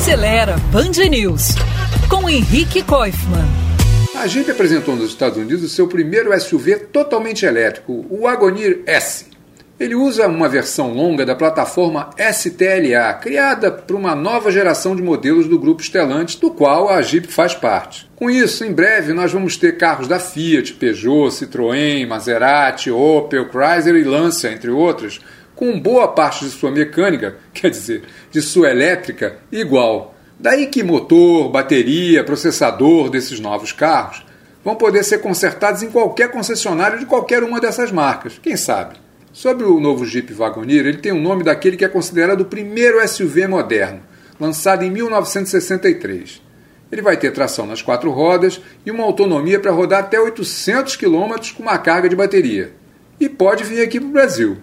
Acelera Band News com Henrique Koifman. A Jeep apresentou nos Estados Unidos o seu primeiro SUV totalmente elétrico, o Wagoneer S. Ele usa uma versão longa da plataforma STLA, criada por uma nova geração de modelos do grupo Stellantis, do qual a Jeep faz parte. Com isso, em breve nós vamos ter carros da Fiat, Peugeot, Citroën, Maserati, Opel, Chrysler e Lancia, entre outros, com boa parte de sua mecânica, quer dizer, de sua elétrica, igual. Daí que motor, bateria, processador desses novos carros vão poder ser consertados em qualquer concessionário de qualquer uma dessas marcas, quem sabe? Sobre o novo Jeep Wagoneer, ele tem o nome daquele que é considerado o primeiro SUV moderno, lançado em 1963. Ele vai ter tração nas quatro rodas e uma autonomia para rodar até 800 km com uma carga de bateria. E pode vir aqui para o Brasil.